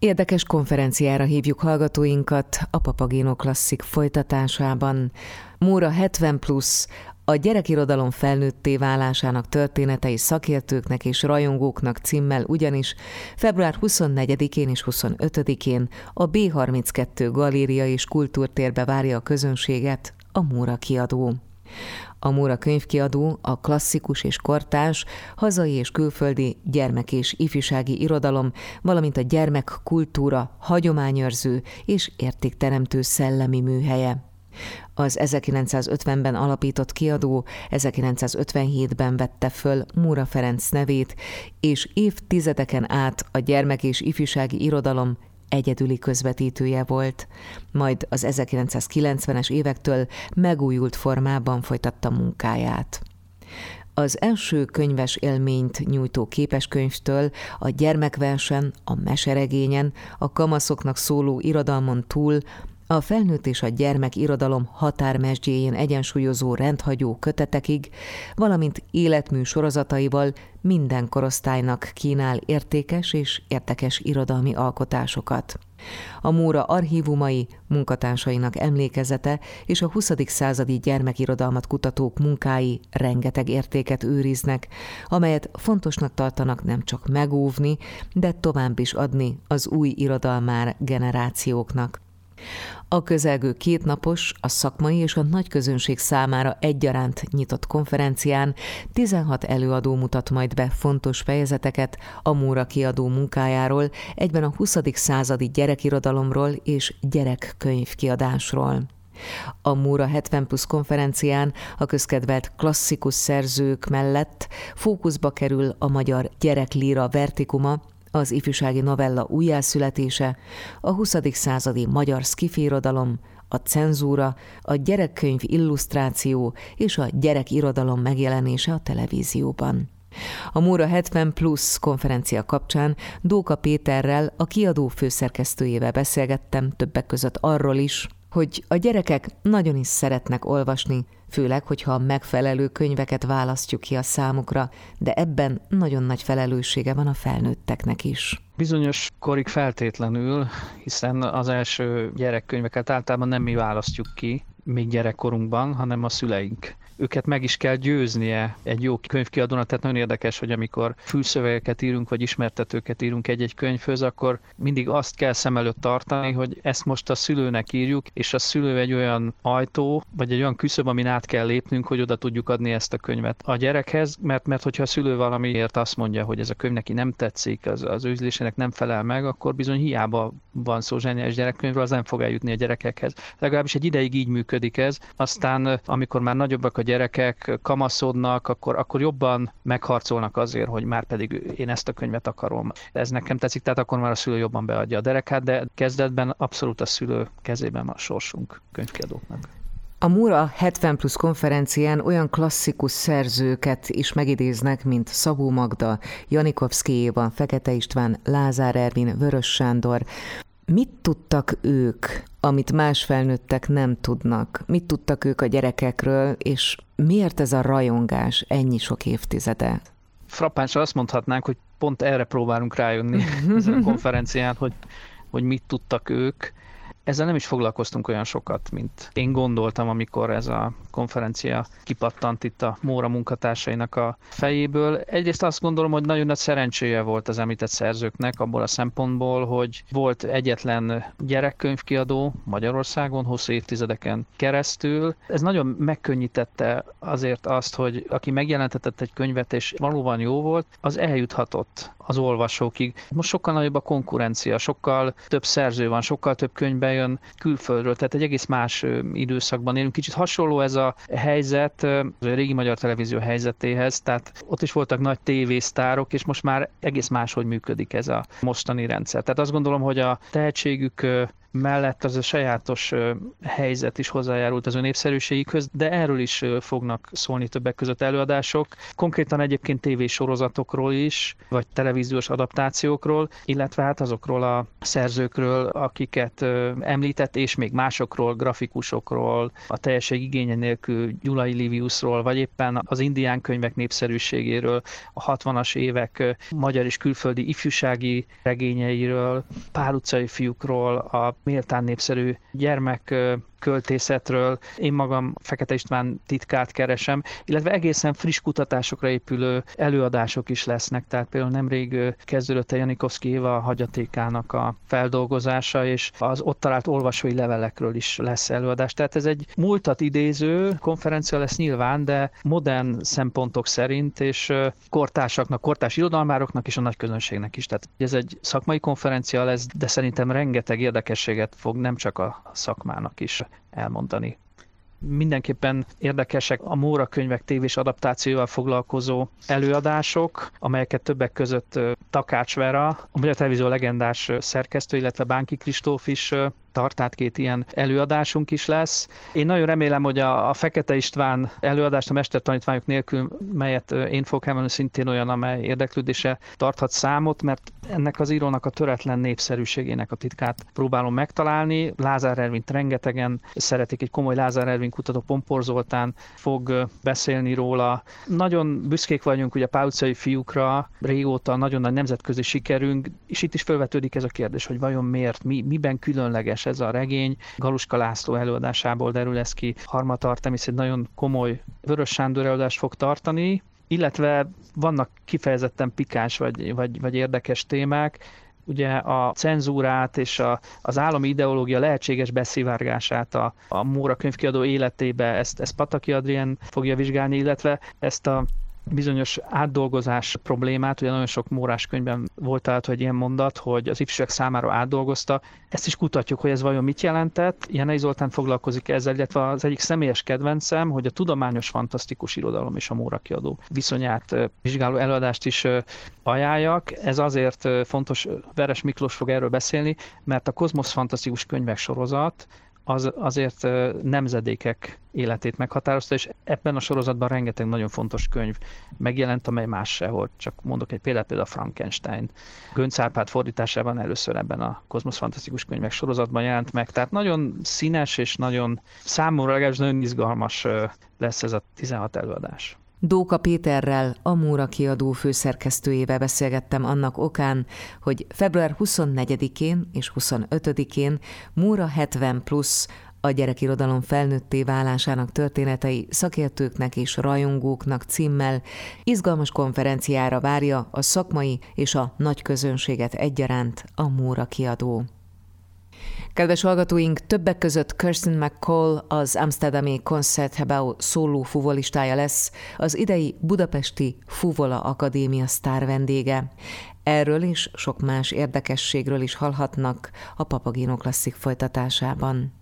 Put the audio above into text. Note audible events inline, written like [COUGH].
Érdekes konferenciára hívjuk hallgatóinkat a Papagino Klasszik folytatásában. Móra 70 plusz, a gyerekirodalom felnőtté válásának történetei szakértőknek és rajongóknak címmel ugyanis február 24-én és 25-én a B32 Galéria és Kultúrtérbe várja a közönséget a Móra kiadó. A Móra könyvkiadó a klasszikus és kortás, hazai és külföldi gyermek- és ifjúsági irodalom, valamint a gyermekkultúra hagyományőrző és értékteremtő szellemi műhelye. Az 1950-ben alapított kiadó 1957-ben vette föl Múra Ferenc nevét, és évtizedeken át a gyermek- és ifjúsági irodalom egyedüli közvetítője volt, majd az 1990-es évektől megújult formában folytatta munkáját. Az első könyves élményt nyújtó képeskönyvtől a gyermekversen, a meseregényen, a kamaszoknak szóló irodalmon túl a felnőtt és a gyermek irodalom határmesdjéjén egyensúlyozó rendhagyó kötetekig, valamint életmű sorozataival minden korosztálynak kínál értékes és értekes irodalmi alkotásokat. A Móra archívumai, munkatársainak emlékezete és a 20. századi gyermekirodalmat kutatók munkái rengeteg értéket őriznek, amelyet fontosnak tartanak nem csak megóvni, de tovább is adni az új irodalmár generációknak. A közelgő kétnapos, a szakmai és a nagy közönség számára egyaránt nyitott konferencián 16 előadó mutat majd be fontos fejezeteket a Móra kiadó munkájáról, egyben a 20. századi gyerekirodalomról és gyerekkönyvkiadásról. A Múra 70 plusz konferencián a közkedvelt klasszikus szerzők mellett fókuszba kerül a magyar gyereklíra vertikuma, az ifjúsági novella újjászületése, a 20. századi magyar skifirodalom, a cenzúra, a gyerekkönyv illusztráció és a gyerekirodalom megjelenése a televízióban. A Móra 70 Plus konferencia kapcsán Dóka Péterrel, a kiadó főszerkesztőjével beszélgettem többek között arról is, hogy a gyerekek nagyon is szeretnek olvasni, főleg, hogyha megfelelő könyveket választjuk ki a számukra, de ebben nagyon nagy felelőssége van a felnőtteknek is. Bizonyos korig feltétlenül, hiszen az első gyerekkönyveket általában nem mi választjuk ki, még gyerekkorunkban, hanem a szüleink őket meg is kell győznie egy jó könyvkiadónak, tehát nagyon érdekes, hogy amikor fülszövegeket írunk, vagy ismertetőket írunk egy-egy könyvhöz, akkor mindig azt kell szem előtt tartani, hogy ezt most a szülőnek írjuk, és a szülő egy olyan ajtó, vagy egy olyan küszöb, amin át kell lépnünk, hogy oda tudjuk adni ezt a könyvet a gyerekhez, mert, mert hogyha a szülő valamiért azt mondja, hogy ez a könyv neki nem tetszik, az, az üzlésének nem felel meg, akkor bizony hiába van szó zseniális gyerekkönyvről, az nem fog eljutni a gyerekekhez. Legalábbis egy ideig így működik ez, aztán amikor már nagyobbak a gyerekek kamaszodnak, akkor, akkor jobban megharcolnak azért, hogy már pedig én ezt a könyvet akarom. Ez nekem tetszik, tehát akkor már a szülő jobban beadja a derekát, de kezdetben abszolút a szülő kezében a sorsunk könyvkiadóknak. A Mura 70 plusz konferencián olyan klasszikus szerzőket is megidéznek, mint Szabó Magda, Janikovszki Éva, Fekete István, Lázár Ervin, Vörös Sándor. Mit tudtak ők, amit más felnőttek nem tudnak? Mit tudtak ők a gyerekekről, és miért ez a rajongás ennyi sok évtizede? Frappánsra azt mondhatnánk, hogy pont erre próbálunk rájönni [LAUGHS] ezen a konferencián, hogy, hogy mit tudtak ők. Ezzel nem is foglalkoztunk olyan sokat, mint én gondoltam, amikor ez a konferencia kipattant itt a Móra munkatársainak a fejéből. Egyrészt azt gondolom, hogy nagyon nagy szerencséje volt az említett szerzőknek abból a szempontból, hogy volt egyetlen gyerekkönyvkiadó Magyarországon hosszú évtizedeken keresztül. Ez nagyon megkönnyítette azért azt, hogy aki megjelentetett egy könyvet és valóban jó volt, az eljuthatott az olvasókig. Most sokkal nagyobb a konkurencia, sokkal több szerző van, sokkal több könyvbe jön külföldről, tehát egy egész más időszakban élünk. Kicsit hasonló ez a helyzet a régi magyar televízió helyzetéhez, tehát ott is voltak nagy tévésztárok, és most már egész máshogy működik ez a mostani rendszer. Tehát azt gondolom, hogy a tehetségük mellett az a sajátos helyzet is hozzájárult az ő népszerűségükhöz, de erről is fognak szólni többek között előadások. Konkrétan egyébként tévésorozatokról is, vagy televíziós adaptációkról, illetve hát azokról a szerzőkről, akiket említett, és még másokról, grafikusokról, a teljesség igénye nélkül Gyulai Liviusról, vagy éppen az indián könyvek népszerűségéről, a 60-as évek magyar és külföldi ifjúsági regényeiről, pár utcai fiúkról, a méltán népszerű gyermek költészetről. Én magam Fekete István titkát keresem, illetve egészen friss kutatásokra épülő előadások is lesznek. Tehát például nemrég kezdődött a Janikovszki Éva hagyatékának a feldolgozása, és az ott talált olvasói levelekről is lesz előadás. Tehát ez egy múltat idéző konferencia lesz nyilván, de modern szempontok szerint, és kortársaknak, kortárs irodalmároknak és a nagy közönségnek is. Tehát ez egy szakmai konferencia lesz, de szerintem rengeteg érdekességet fog nem csak a szakmának is elmondani. Mindenképpen érdekesek a Móra könyvek tévés adaptációval foglalkozó előadások, amelyeket többek között Takács Vera, a Magyar Televízió legendás szerkesztő, illetve Bánki Kristóf is tart, tehát két ilyen előadásunk is lesz. Én nagyon remélem, hogy a, a Fekete István előadást a mestertanítványok nélkül, melyet én fogok emelni, szintén olyan, amely érdeklődése tarthat számot, mert ennek az írónak a töretlen népszerűségének a titkát próbálom megtalálni. Lázár Ervint rengetegen szeretik, egy komoly Lázár Ervin kutató Pompor Zoltán fog beszélni róla. Nagyon büszkék vagyunk ugye a fiúkra, régóta nagyon nagy nemzetközi sikerünk, és itt is felvetődik ez a kérdés, hogy vajon miért, mi, miben különleges érdekes ez a regény. Galuska László előadásából derül ez ki. Harmat Artemis egy nagyon komoly Vörös Sándor előadást fog tartani, illetve vannak kifejezetten pikáns vagy, vagy, vagy érdekes témák, ugye a cenzúrát és a, az állami ideológia lehetséges beszivárgását a, a Móra könyvkiadó életébe, ezt, ezt Pataki Adrien fogja vizsgálni, illetve ezt a bizonyos átdolgozás problémát, ugye nagyon sok mórás könyvben volt tehát, hogy ilyen mondat, hogy az ifjúság számára átdolgozta. Ezt is kutatjuk, hogy ez vajon mit jelentett. Jenei Zoltán foglalkozik ezzel, illetve az egyik személyes kedvencem, hogy a tudományos fantasztikus irodalom és a Móra kiadó viszonyát vizsgáló előadást is ajánljak. Ez azért fontos, Veres Miklós fog erről beszélni, mert a Kozmosz fantasztikus könyvek sorozat az azért nemzedékek életét meghatározta, és ebben a sorozatban rengeteg nagyon fontos könyv megjelent, amely más sehol. Csak mondok egy példát, például a Frankenstein. Gönc Árpád fordításában először ebben a Kozmosz Fantasztikus Könyvek sorozatban jelent meg. Tehát nagyon színes és nagyon számomra legalábbis nagyon izgalmas lesz ez a 16 előadás. Dóka Péterrel, a Múra kiadó főszerkesztőjével beszélgettem annak okán, hogy február 24-én és 25-én Múra 70 plusz a gyerekirodalom felnőtté válásának történetei szakértőknek és rajongóknak címmel izgalmas konferenciára várja a szakmai és a nagy közönséget egyaránt a Múra kiadó. Kedves hallgatóink, többek között Kirsten McCall, az Amsterdami Concertgebouw szóló fuvolistája lesz, az idei Budapesti Fuvola Akadémia sztár vendége. Erről és sok más érdekességről is hallhatnak a Papagino Klasszik folytatásában.